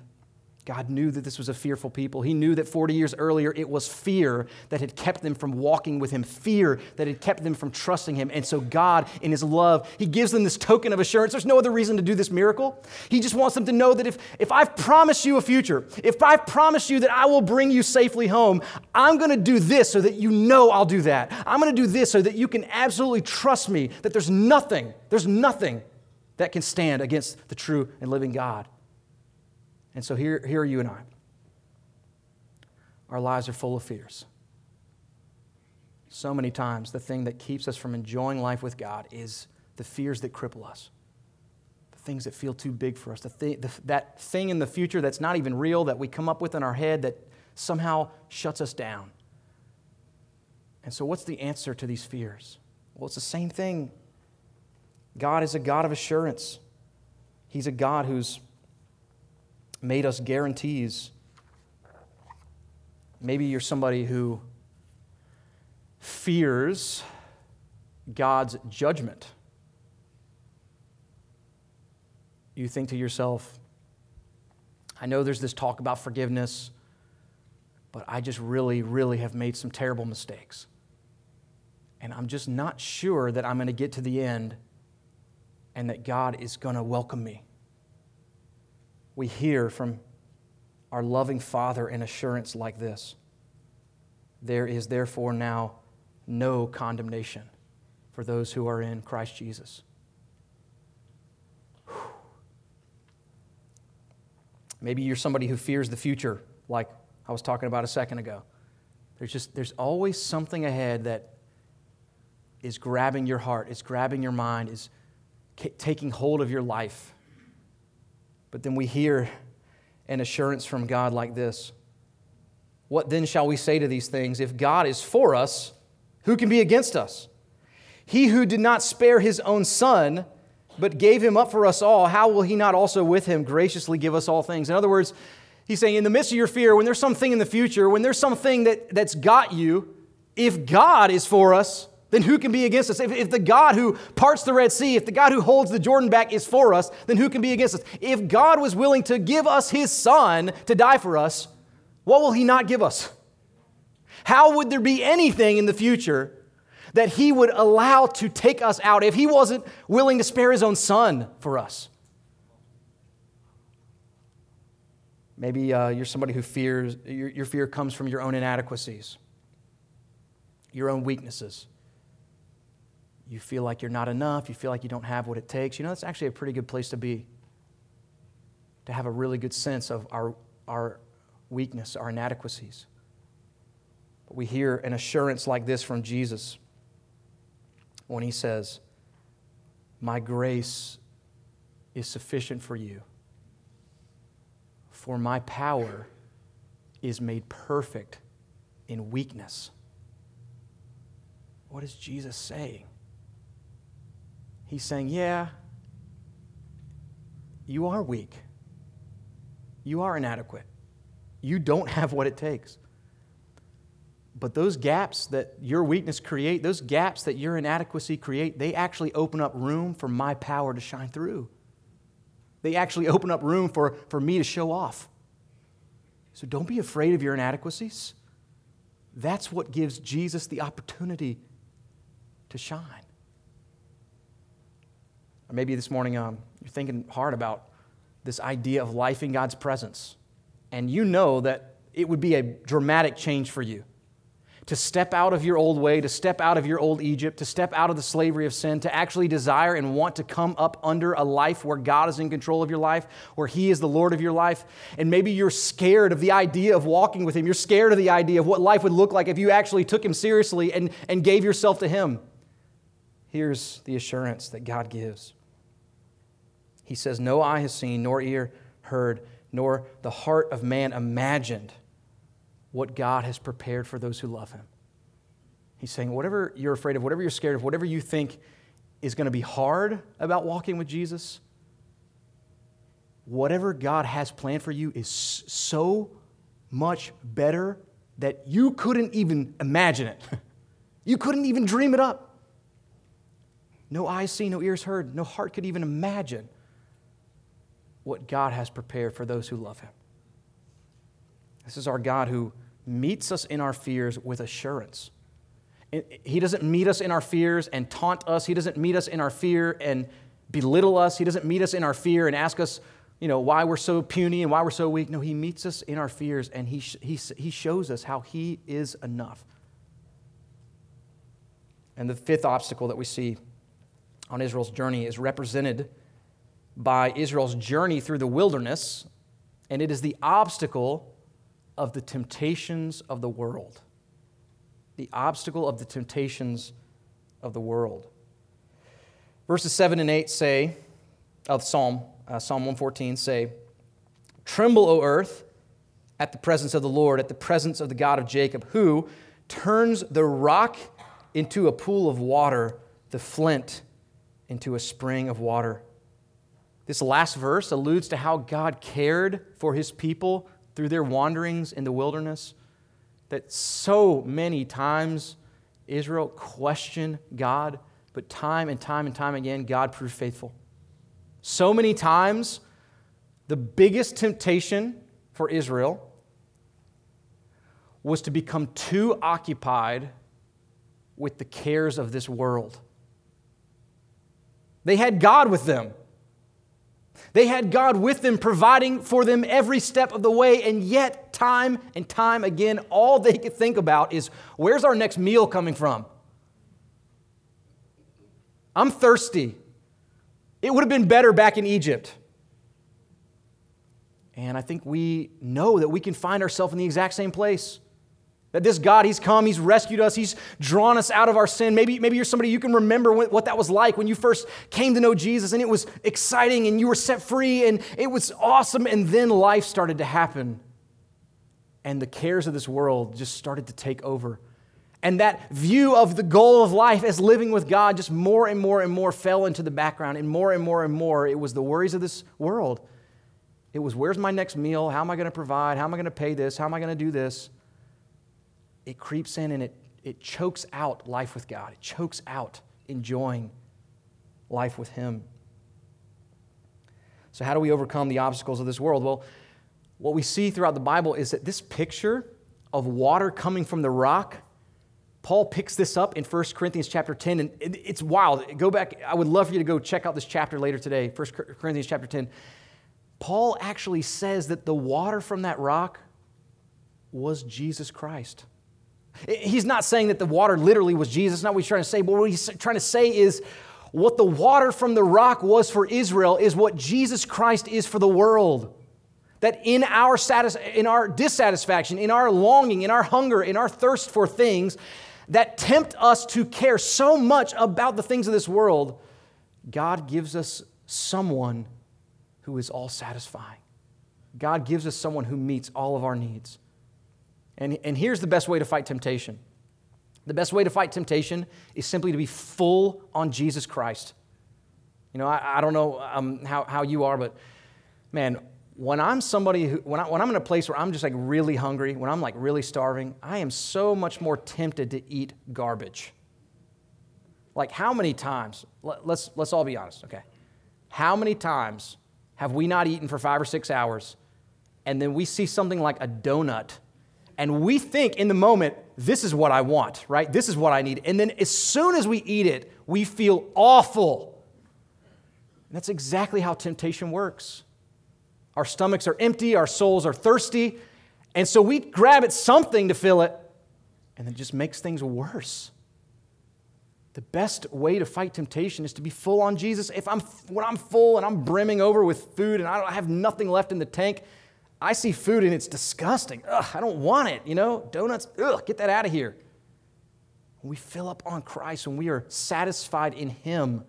God knew that this was a fearful people. He knew that 40 years earlier it was fear that had kept them from walking with Him, fear that had kept them from trusting Him. And so, God, in His love, He gives them this token of assurance. There's no other reason to do this miracle. He just wants them to know that if, if I've promised you a future, if I've promised you that I will bring you safely home, I'm going to do this so that you know I'll do that. I'm going to do this so that you can absolutely trust me that there's nothing, there's nothing that can stand against the true and living God. And so here, here are you and I. Our lives are full of fears. So many times, the thing that keeps us from enjoying life with God is the fears that cripple us, the things that feel too big for us, the the, that thing in the future that's not even real that we come up with in our head that somehow shuts us down. And so, what's the answer to these fears? Well, it's the same thing. God is a God of assurance, He's a God who's made us guarantees. Maybe you're somebody who fears God's judgment. You think to yourself, I know there's this talk about forgiveness, but I just really, really have made some terrible mistakes. And I'm just not sure that I'm going to get to the end and that God is going to welcome me. We hear from our loving Father an assurance like this There is therefore now no condemnation for those who are in Christ Jesus. Maybe you're somebody who fears the future, like I was talking about a second ago. There's just there's always something ahead that is grabbing your heart, is grabbing your mind, is taking hold of your life. But then we hear an assurance from God like this What then shall we say to these things? If God is for us, who can be against us? He who did not spare his own son, but gave him up for us all, how will he not also with him graciously give us all things? In other words, he's saying, in the midst of your fear, when there's something in the future, when there's something that, that's got you, if God is for us, then who can be against us? If, if, the God who parts the Red Sea, if the God who holds the Jordan back is for us, then who can be against us? If God was willing to give us his son to die for us, what will he not give us? How would there be anything in the future that he would allow to take us out if he wasn't willing to spare his own son for us? Maybe uh, you're somebody who fears, your, your fear comes from your own inadequacies, your own weaknesses you feel like you're not enough, you feel like you don't have what it takes, you know, that's actually a pretty good place to be. To have a really good sense of our, our weakness, our inadequacies. But we hear an assurance like this from Jesus when he says, My grace is sufficient for you, for my power is made perfect in weakness. What is Jesus saying? He's saying, Yeah, you are weak. You are inadequate. You don't have what it takes. But those gaps that your weakness create, those gaps that your inadequacy create, they actually open up room for my power to shine through. They actually open up room for, for me to show off. So don't be afraid of your inadequacies. That's what gives Jesus the opportunity to shine. Or maybe this morning um, you're thinking hard about this idea of life in God's presence. And you know that it would be a dramatic change for you to step out of your old way, to step out of your old Egypt, to step out of the slavery of sin, to actually desire and want to come up under a life where God is in control of your life, where He is the Lord of your life. And maybe you're scared of the idea of walking with Him. You're scared of the idea of what life would look like if you actually took Him seriously and, and gave yourself to Him. Here's the assurance that God gives he says, No eye has seen, nor ear heard, nor the heart of man imagined what God has prepared for those who love him. He's saying, whatever you're afraid of, whatever you're scared of, whatever you think is going to be hard about walking with Jesus, whatever God has planned for you is so much better that you couldn't even imagine it. you couldn't even dream it up. No eyes seen, no ears heard, no heart could even imagine what God has prepared for those who love Him. This is our God who meets us in our fears with assurance. He doesn't meet us in our fears and taunt us. He doesn't meet us in our fear and belittle us. He doesn't meet us in our fear and ask us, you know, why we're so puny and why we're so weak. No, He meets us in our fears and He, he, he shows us how He is enough. And the fifth obstacle that we see on Israel's journey is represented by Israel's journey through the wilderness, and it is the obstacle of the temptations of the world. The obstacle of the temptations of the world. Verses 7 and 8 say, of Psalm, uh, Psalm 114 say, Tremble, O earth, at the presence of the Lord, at the presence of the God of Jacob, who turns the rock into a pool of water, the flint into a spring of water. This last verse alludes to how God cared for his people through their wanderings in the wilderness. That so many times Israel questioned God, but time and time and time again, God proved faithful. So many times, the biggest temptation for Israel was to become too occupied with the cares of this world. They had God with them. They had God with them, providing for them every step of the way, and yet, time and time again, all they could think about is where's our next meal coming from? I'm thirsty. It would have been better back in Egypt. And I think we know that we can find ourselves in the exact same place. That this God, He's come, He's rescued us, He's drawn us out of our sin. Maybe, maybe you're somebody you can remember what that was like when you first came to know Jesus and it was exciting and you were set free and it was awesome. And then life started to happen and the cares of this world just started to take over. And that view of the goal of life as living with God just more and more and more fell into the background. And more and more and more, it was the worries of this world. It was where's my next meal? How am I going to provide? How am I going to pay this? How am I going to do this? It creeps in and it, it chokes out life with God. It chokes out enjoying life with Him. So, how do we overcome the obstacles of this world? Well, what we see throughout the Bible is that this picture of water coming from the rock, Paul picks this up in 1 Corinthians chapter 10, and it's wild. Go back, I would love for you to go check out this chapter later today, 1 Corinthians chapter 10. Paul actually says that the water from that rock was Jesus Christ. He's not saying that the water literally was Jesus, not what he's trying to say, but what he's trying to say is what the water from the rock was for Israel is what Jesus Christ is for the world. That in our, satis- in our dissatisfaction, in our longing, in our hunger, in our thirst for things that tempt us to care so much about the things of this world, God gives us someone who is all satisfying. God gives us someone who meets all of our needs. And, and here's the best way to fight temptation the best way to fight temptation is simply to be full on Jesus Christ. You know, I, I don't know um, how, how you are, but man, when I'm somebody who, when, I, when I'm in a place where I'm just like really hungry, when I'm like really starving, I am so much more tempted to eat garbage. Like, how many times, let, let's, let's all be honest, okay? How many times have we not eaten for five or six hours and then we see something like a donut and we think in the moment, this is what I want, right? This is what I need. And then as soon as we eat it, we feel awful. And that's exactly how temptation works. Our stomachs are empty, our souls are thirsty, and so we grab at something to fill it, and it just makes things worse. The best way to fight temptation is to be full on Jesus. If I'm when I'm full and I'm brimming over with food and I don't have nothing left in the tank, I see food and it's disgusting. Ugh, I don't want it, you know? Donuts, ugh, get that out of here. When we fill up on Christ, when we are satisfied in Him,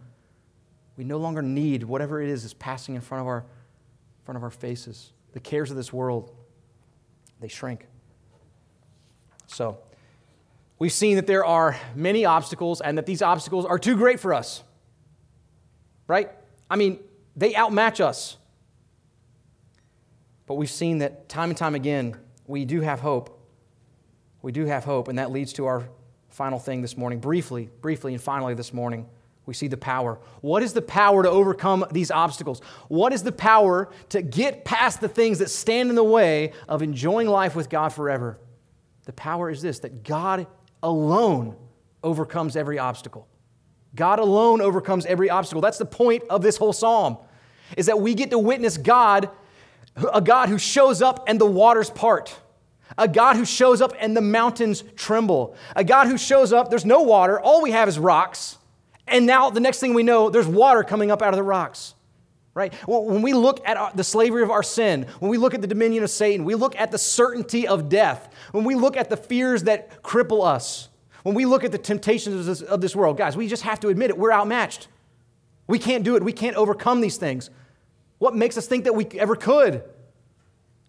we no longer need whatever it is that's passing in front of our, front of our faces. The cares of this world, they shrink. So, we've seen that there are many obstacles and that these obstacles are too great for us. Right? I mean, they outmatch us. But we've seen that time and time again, we do have hope. We do have hope, and that leads to our final thing this morning. Briefly, briefly, and finally this morning, we see the power. What is the power to overcome these obstacles? What is the power to get past the things that stand in the way of enjoying life with God forever? The power is this that God alone overcomes every obstacle. God alone overcomes every obstacle. That's the point of this whole psalm. Is that we get to witness God a God who shows up and the waters part. A God who shows up and the mountains tremble. A God who shows up, there's no water, all we have is rocks. And now the next thing we know, there's water coming up out of the rocks. Right? When we look at the slavery of our sin, when we look at the dominion of Satan, we look at the certainty of death, when we look at the fears that cripple us, when we look at the temptations of this, world, guys, we just have to admit it, we're outmatched. We can't do it. We can't overcome these things. What makes us think that we ever could?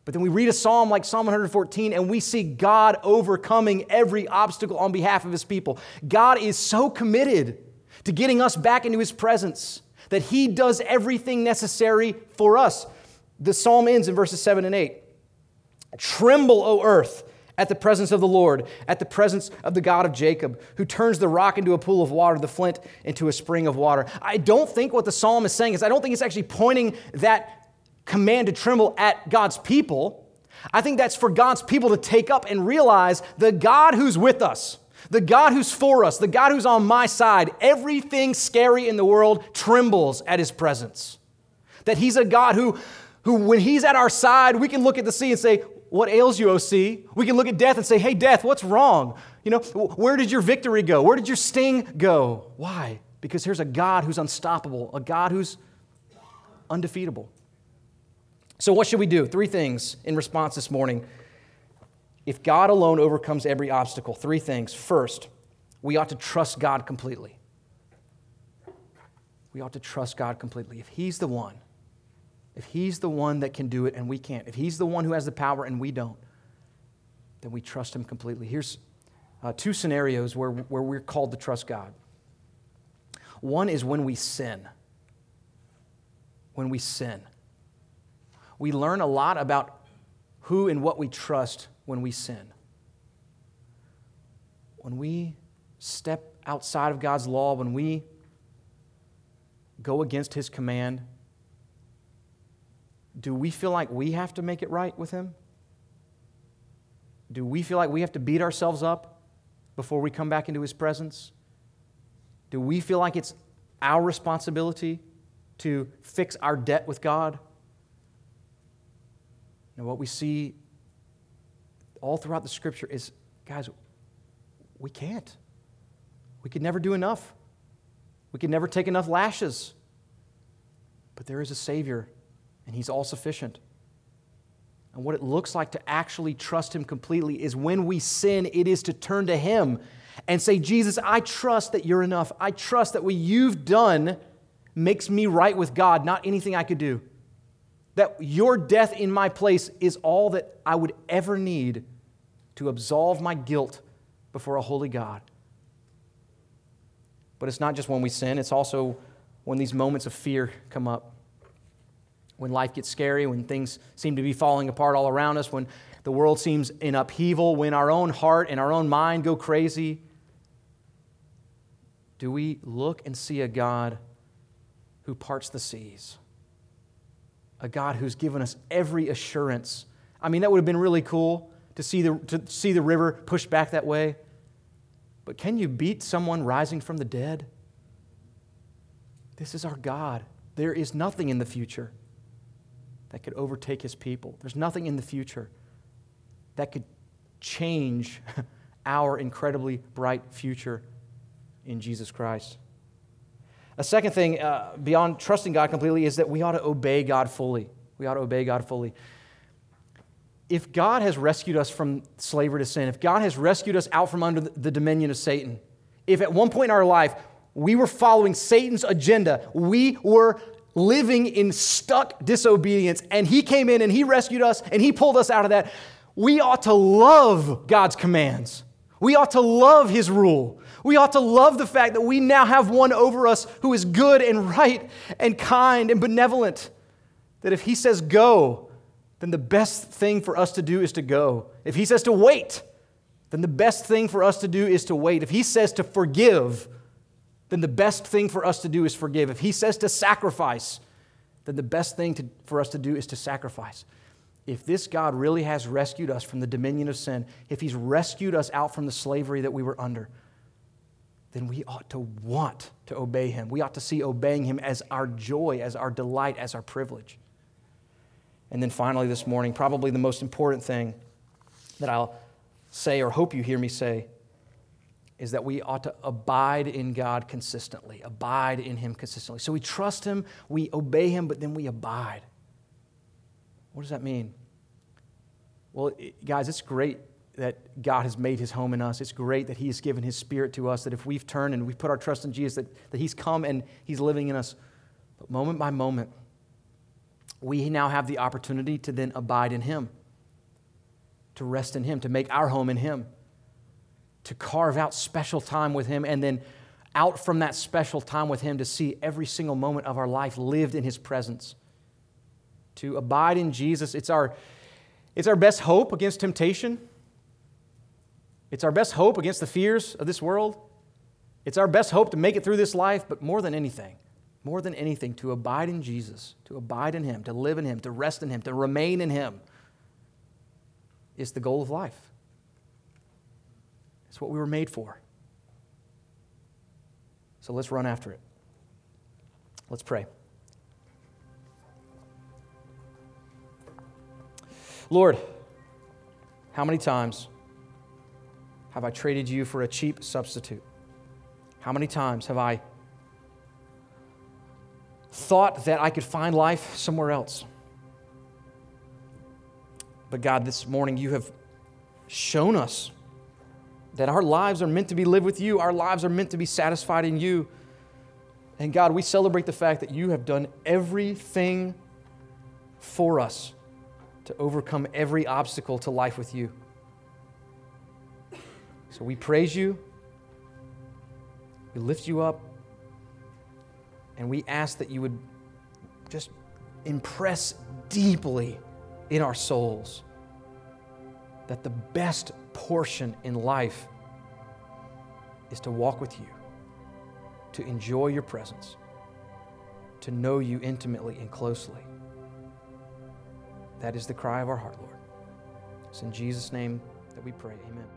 But then we read a psalm like Psalm 114 and we see God overcoming every obstacle on behalf of his people. God is so committed to getting us back into his presence that he does everything necessary for us. The psalm ends in verses 7 and 8. Tremble, O earth, at the presence of the Lord, at the presence of the God of Jacob, who turns the rock into a pool of water, the flint into a spring of water. I don't think what the psalm is saying is, I don't think it's actually pointing that command to tremble at God's people. I think that's for God's people to take up and realize the God who's with us, the God who's for us, the God who's on my side, everything scary in the world trembles at his presence. That he's a God who, who, when he's at our side, we can look at the sea and say, What ails you, O sea? We can look at death and say, Hey, death, what's wrong? You know, where did your victory go? Where did your sting go? Why? Because here's a God who's unstoppable, a God who's undefeatable. So, what should we do? Three things in response this morning. If God alone overcomes every obstacle, three things. First, we ought to trust God completely. We ought to trust God completely. If He's the one, if He's the one that can do it and we can't, if He's the one who has the power and we don't, then we trust Him completely. Here's uh, two scenarios where, where we're called to trust God. One is when we sin. When we sin we learn a lot about who and what we trust when we sin. When we step outside of God's law, when we go against His command, do we feel like we have to make it right with Him? Do we feel like we have to beat ourselves up before we come back into His presence? Do we feel like it's our responsibility to fix our debt with God? And what we see all throughout the scripture is guys, we can't. We could never do enough. We could never take enough lashes. But there is a Savior, and He's all sufficient. And what it looks like to actually trust Him completely is when we sin, it is to turn to Him and say, Jesus, I trust that you're enough. I trust that what you've done makes me right with God, not anything I could do that your death in my place is all that I would ever need to absolve my guilt before a holy God. But it's not just when we sin, it's also when these moments of fear come up. When life gets scary, when things seem to be falling apart all around us, when the world seems in upheaval, when our own heart and our own mind go crazy. Do we look and see a God who parts the seas? a God who's given us every assurance. I mean, that would have been really cool to see the, to see the river pushed back that way. But can you beat someone rising from the dead? This is our God. There is nothing in the future that could overtake his people. There's nothing in the future that could change our incredibly bright future in Jesus Christ. A second thing, uh, beyond trusting God completely, is that we ought to obey God fully. We ought to obey God fully. If God has rescued us from slavery to sin, if God has rescued us out from under the dominion of Satan, if at one point in our life we were following Satan's agenda, we were living in stuck disobedience, and He came in and He rescued us and He pulled us out of that, we ought to love God's commands. We ought to love His rule. We ought to love the fact that we now have one over us who is good and right and kind and benevolent. That if he says go, then the best thing for us to do is to go. If he says to wait, then the best thing for us to do is to wait. If he says to forgive, then the best thing for us to do is forgive. If he says to sacrifice, then the best thing to, for us to do is to sacrifice. If this God really has rescued us from the dominion of sin, if he's rescued us out from the slavery that we were under, then we ought to want to obey him. We ought to see obeying him as our joy, as our delight, as our privilege. And then finally, this morning, probably the most important thing that I'll say or hope you hear me say is that we ought to abide in God consistently, abide in him consistently. So we trust him, we obey him, but then we abide. What does that mean? Well, guys, it's great that God has made his home in us. It's great that He has given his spirit to us, that if we've turned and we've put our trust in Jesus, that, that he's come and he's living in us But moment by moment, we now have the opportunity to then abide in Him, to rest in Him, to make our home in Him, to carve out special time with Him, and then out from that special time with Him to see every single moment of our life lived in His presence. To abide in Jesus, it's our, it's our best hope against temptation. It's our best hope against the fears of this world. It's our best hope to make it through this life, but more than anything, more than anything, to abide in Jesus, to abide in Him, to live in Him, to rest in Him, to remain in Him is the goal of life. It's what we were made for. So let's run after it. Let's pray. Lord, how many times have I traded you for a cheap substitute? How many times have I thought that I could find life somewhere else? But God, this morning you have shown us that our lives are meant to be lived with you, our lives are meant to be satisfied in you. And God, we celebrate the fact that you have done everything for us to overcome every obstacle to life with you. So we praise you, we lift you up, and we ask that you would just impress deeply in our souls that the best portion in life is to walk with you, to enjoy your presence, to know you intimately and closely. That is the cry of our heart, Lord. It's in Jesus' name that we pray. Amen.